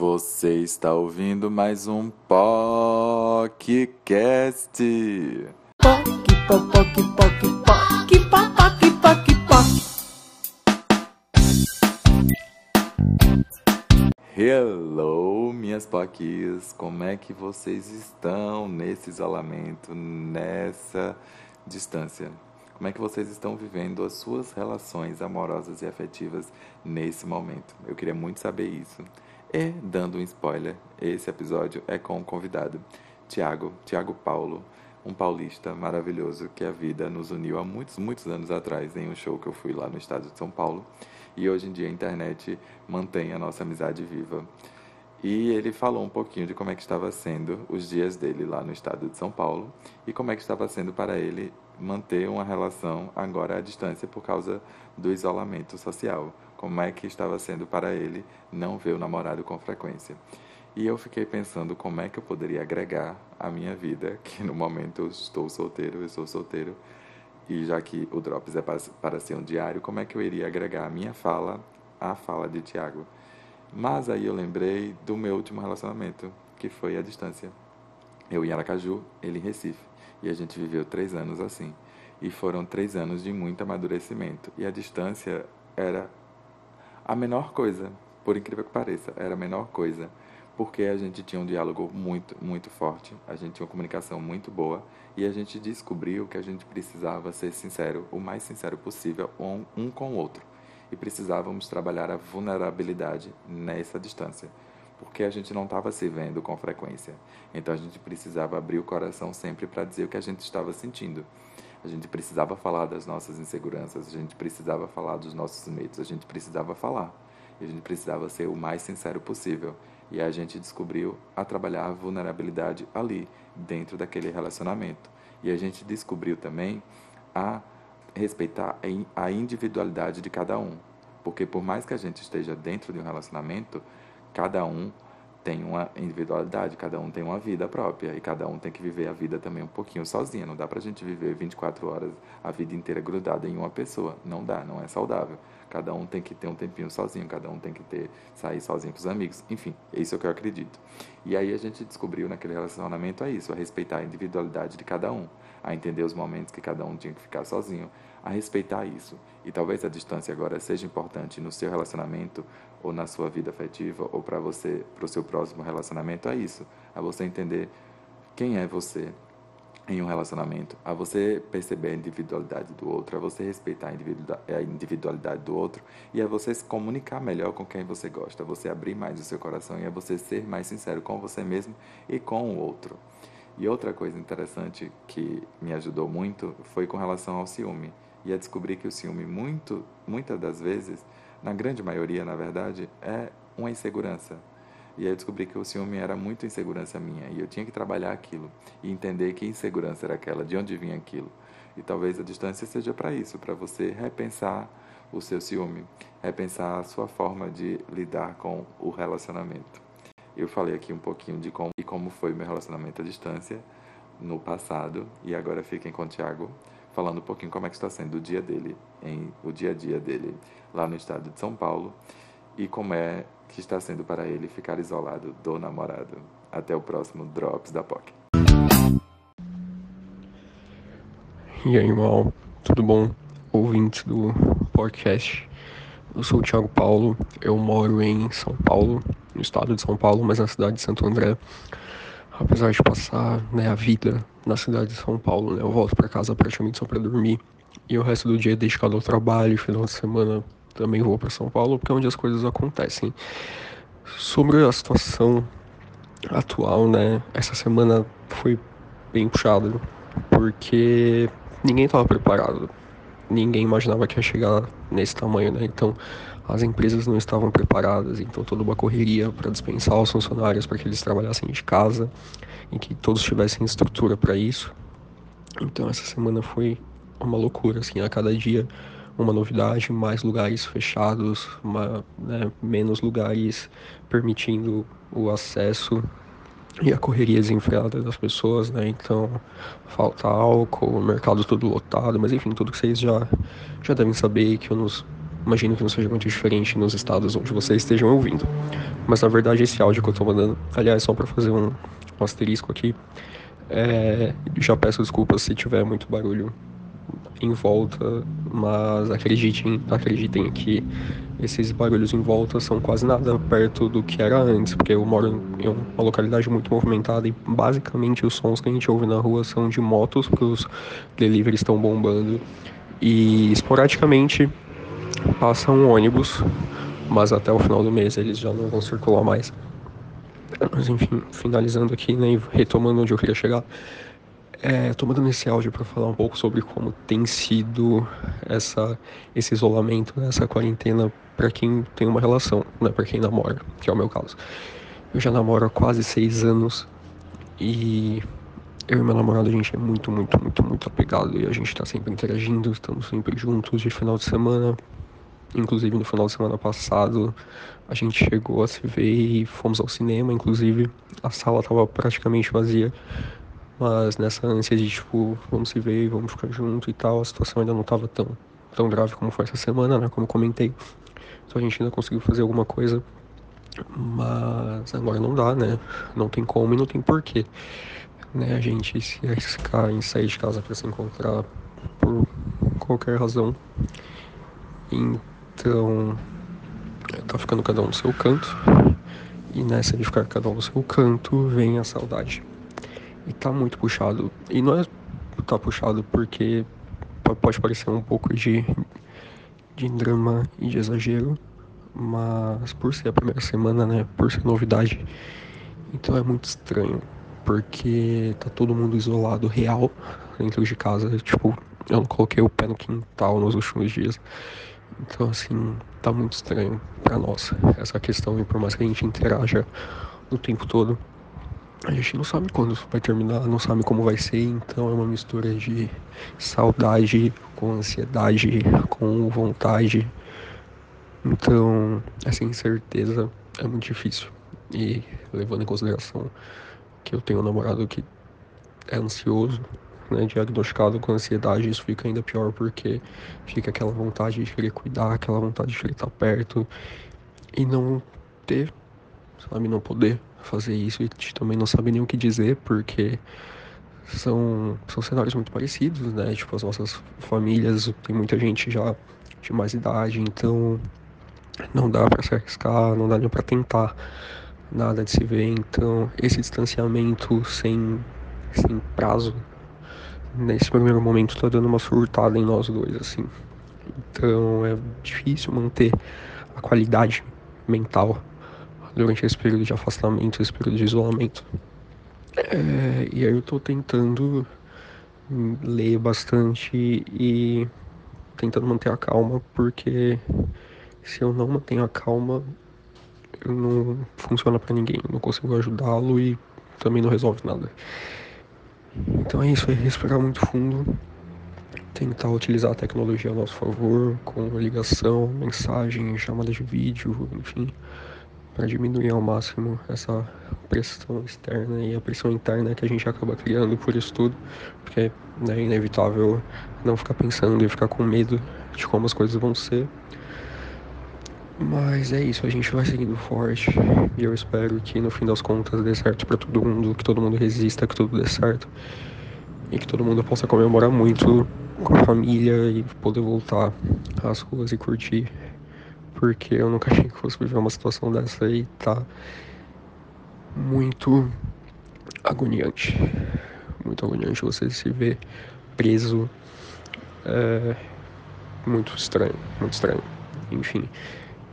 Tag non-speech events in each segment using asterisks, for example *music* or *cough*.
Você está ouvindo mais um podcast. Poc, poc, poc, poc, poc, poc, poc, poc. Hello, minhas poquis. Como é que vocês estão nesse isolamento, nessa distância? Como é que vocês estão vivendo as suas relações amorosas e afetivas nesse momento? Eu queria muito saber isso. E, dando um spoiler, esse episódio é com o convidado, Tiago, Tiago Paulo, um paulista maravilhoso que a vida nos uniu há muitos, muitos anos atrás em um show que eu fui lá no estado de São Paulo. E hoje em dia a internet mantém a nossa amizade viva. E ele falou um pouquinho de como é que estava sendo os dias dele lá no estado de São Paulo e como é que estava sendo para ele manter uma relação agora à distância por causa do isolamento social. Como é que estava sendo para ele não ver o namorado com frequência. E eu fiquei pensando como é que eu poderia agregar a minha vida, *laughs* que no momento eu estou solteiro, eu sou solteiro, e já que o Drops é para, para ser um diário, como é que eu iria agregar a minha fala à fala de Tiago. Mas aí eu lembrei do meu último relacionamento, que foi a distância. Eu em Aracaju, ele em Recife. E a gente viveu três anos assim. E foram três anos de muito amadurecimento. E a distância era a menor coisa, por incrível que pareça, era a menor coisa. Porque a gente tinha um diálogo muito, muito forte, a gente tinha uma comunicação muito boa e a gente descobriu que a gente precisava ser sincero, o mais sincero possível, um, um com o outro. E precisávamos trabalhar a vulnerabilidade nessa distância porque a gente não estava se vendo com frequência. Então a gente precisava abrir o coração sempre para dizer o que a gente estava sentindo. A gente precisava falar das nossas inseguranças, a gente precisava falar dos nossos medos, a gente precisava falar. E a gente precisava ser o mais sincero possível. E a gente descobriu a trabalhar a vulnerabilidade ali, dentro daquele relacionamento. E a gente descobriu também a respeitar a individualidade de cada um. Porque por mais que a gente esteja dentro de um relacionamento, cada um tem uma individualidade, cada um tem uma vida própria e cada um tem que viver a vida também um pouquinho sozinho. Não dá pra gente viver 24 horas a vida inteira grudada em uma pessoa. Não dá, não é saudável. Cada um tem que ter um tempinho sozinho, cada um tem que ter sair sozinho com os amigos. Enfim, é isso que eu acredito. E aí a gente descobriu naquele relacionamento é isso, a respeitar a individualidade de cada um, a entender os momentos que cada um tinha que ficar sozinho, a respeitar isso. E talvez a distância agora seja importante no seu relacionamento ou na sua vida afetiva ou para você, para o seu próximo relacionamento, é isso, a você entender quem é você, em um relacionamento, a você perceber a individualidade do outro, a você respeitar a individualidade do outro. E a você se comunicar melhor com quem você gosta, a você abrir mais o seu coração. E a você ser mais sincero com você mesmo e com o outro. E outra coisa interessante que me ajudou muito foi com relação ao ciúme. E a descobrir que o ciúme, muito, muitas das vezes, na grande maioria, na verdade, é uma insegurança e aí eu descobri que o ciúme era muito insegurança minha. E eu tinha que trabalhar aquilo. E entender que insegurança era aquela, de onde vinha aquilo. E talvez a distância seja para isso, para você repensar o seu ciúme, repensar a sua forma de lidar com o relacionamento. Eu falei aqui um pouquinho de como, e como foi meu relacionamento à distância no passado. E agora fiquem com o Tiago, falando um pouquinho como é que está sendo o dia dele, em, o dia a dia dele lá no estado de São Paulo. E como é que está sendo para ele ficar isolado do namorado. Até o próximo Drops da POC. E aí, mal, tudo bom? Ouvintes do podcast. Eu sou o Thiago Paulo, eu moro em São Paulo, no estado de São Paulo, mas na cidade de Santo André. Apesar de passar né, a vida na cidade de São Paulo, né, eu volto para casa praticamente só para dormir. E o resto do dia é dedicado ao trabalho, final de semana também vou para São Paulo, porque é onde as coisas acontecem. Sobre a situação atual, né? Essa semana foi bem puxada, porque ninguém estava preparado. Ninguém imaginava que ia chegar nesse tamanho, né? Então, as empresas não estavam preparadas, então toda uma correria para dispensar os funcionários para que eles trabalhassem de casa e que todos tivessem estrutura para isso. Então, essa semana foi uma loucura, assim, a cada dia uma novidade, mais lugares fechados, uma, né, menos lugares permitindo o acesso e a correria desenfreada das pessoas, né? Então, falta álcool, mercado todo lotado, mas enfim, tudo que vocês já, já devem saber que eu nos imagino que não seja muito diferente nos estados onde vocês estejam ouvindo. Mas na verdade esse áudio que eu tô mandando, aliás, só para fazer um, um asterisco aqui, é, já peço desculpas se tiver muito barulho em volta, mas acreditem, acreditem que esses barulhos em volta são quase nada perto do que era antes, porque eu moro em uma localidade muito movimentada e basicamente os sons que a gente ouve na rua são de motos, porque os deliveries estão bombando e esporadicamente passa um ônibus, mas até o final do mês eles já não vão circular mais. Mas enfim, finalizando aqui, né, retomando onde eu queria chegar, é, tô mandando esse áudio para falar um pouco sobre como tem sido essa, esse isolamento, né, essa quarentena para quem tem uma relação, né, para quem namora, que é o meu caso. Eu já namoro há quase seis anos e eu e meu namorado a gente é muito, muito, muito, muito apegado e a gente tá sempre interagindo, estamos sempre juntos de final de semana. Inclusive no final de semana passado a gente chegou a se ver e fomos ao cinema, inclusive a sala tava praticamente vazia mas nessa ânsia de, tipo, vamos se ver, vamos ficar junto e tal, a situação ainda não estava tão, tão grave como foi essa semana, né? Como comentei. Então a gente ainda conseguiu fazer alguma coisa. Mas agora não dá, né? Não tem como e não tem porquê. Né? A gente se arriscar em sair de casa para se encontrar por qualquer razão. Então tá ficando cada um no seu canto. E nessa de ficar cada um no seu canto vem a saudade. E tá muito puxado. E não é tá puxado porque pode parecer um pouco de, de drama e de exagero, mas por ser a primeira semana, né, por ser novidade, então é muito estranho, porque tá todo mundo isolado real dentro de casa, tipo, eu não coloquei o pé no quintal nos últimos dias. Então assim, tá muito estranho para nós essa questão e por mais que a gente interaja o tempo todo, a gente não sabe quando vai terminar, não sabe como vai ser, então é uma mistura de saudade com ansiedade, com vontade. Então, essa incerteza é muito difícil. E levando em consideração que eu tenho um namorado que é ansioso, né, diagnosticado com ansiedade, isso fica ainda pior porque fica aquela vontade de querer cuidar, aquela vontade de querer estar perto e não ter, sabe, não poder fazer isso e também não sabe nem o que dizer, porque são, são cenários muito parecidos, né? Tipo, as nossas famílias, tem muita gente já de mais idade, então não dá para se arriscar, não dá nem para tentar nada de se ver. Então, esse distanciamento sem, sem prazo, nesse primeiro momento, tá dando uma surtada em nós dois, assim. Então, é difícil manter a qualidade mental durante esse período de afastamento, esse período de isolamento. É, e aí eu tô tentando ler bastante e tentando manter a calma, porque se eu não mantenho a calma, não funciona para ninguém, não consigo ajudá-lo e também não resolve nada. Então é isso, é respirar muito fundo, tentar utilizar a tecnologia a nosso favor, com ligação, mensagem, chamada de vídeo, enfim para diminuir ao máximo essa pressão externa e a pressão interna que a gente acaba criando por isso tudo, porque é inevitável não ficar pensando e ficar com medo de como as coisas vão ser. Mas é isso, a gente vai seguindo forte e eu espero que no fim das contas dê certo para todo mundo, que todo mundo resista, que tudo dê certo e que todo mundo possa comemorar muito com a família e poder voltar às ruas e curtir porque eu nunca *laughs* achei que fosse viver uma situação dessa e tá muito agoniante. Muito agoniante você se ver preso. É muito estranho, muito estranho. Enfim,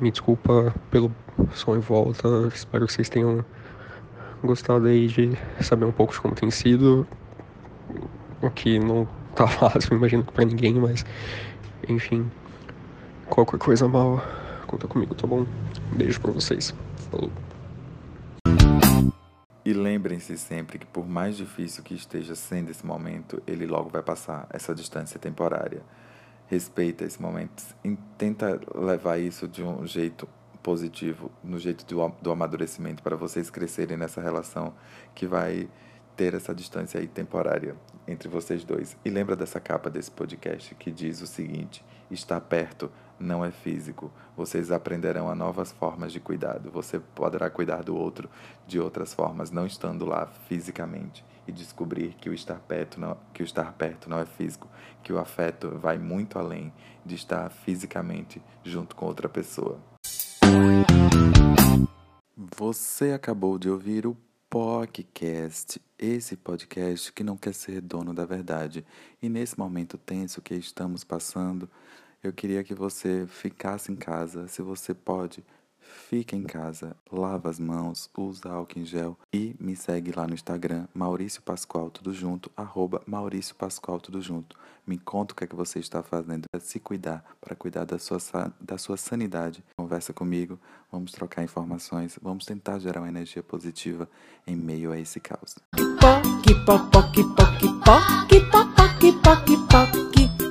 me desculpa pelo som em volta. Espero que vocês tenham gostado aí de saber um pouco de como tem sido. O que não tá *laughs* fácil, imagino que pra ninguém, mas enfim, qualquer coisa mal Conta comigo, tá bom? Um beijo para vocês. Falou. E lembrem-se sempre que, por mais difícil que esteja sendo esse momento, ele logo vai passar essa distância temporária. Respeita esse momento e tenta levar isso de um jeito positivo, no jeito do, do amadurecimento, para vocês crescerem nessa relação que vai ter essa distância aí temporária entre vocês dois. E lembra dessa capa desse podcast que diz o seguinte: está perto, não é físico. Vocês aprenderão a novas formas de cuidado. Você poderá cuidar do outro de outras formas, não estando lá fisicamente e descobrir que o estar perto não, que o estar perto não é físico, que o afeto vai muito além de estar fisicamente junto com outra pessoa. Você acabou de ouvir o podcast, esse podcast que não quer ser dono da verdade. E nesse momento tenso que estamos passando, eu queria que você ficasse em casa, se você pode, fica em casa, lava as mãos, usa álcool em gel e me segue lá no Instagram, Maurício Pascoal tudo junto, arroba Maurício Pascoal tudo junto. Me conta o que é que você está fazendo para se cuidar, para cuidar da sua, da sua sanidade. Conversa comigo, vamos trocar informações, vamos tentar gerar uma energia positiva em meio a esse caos.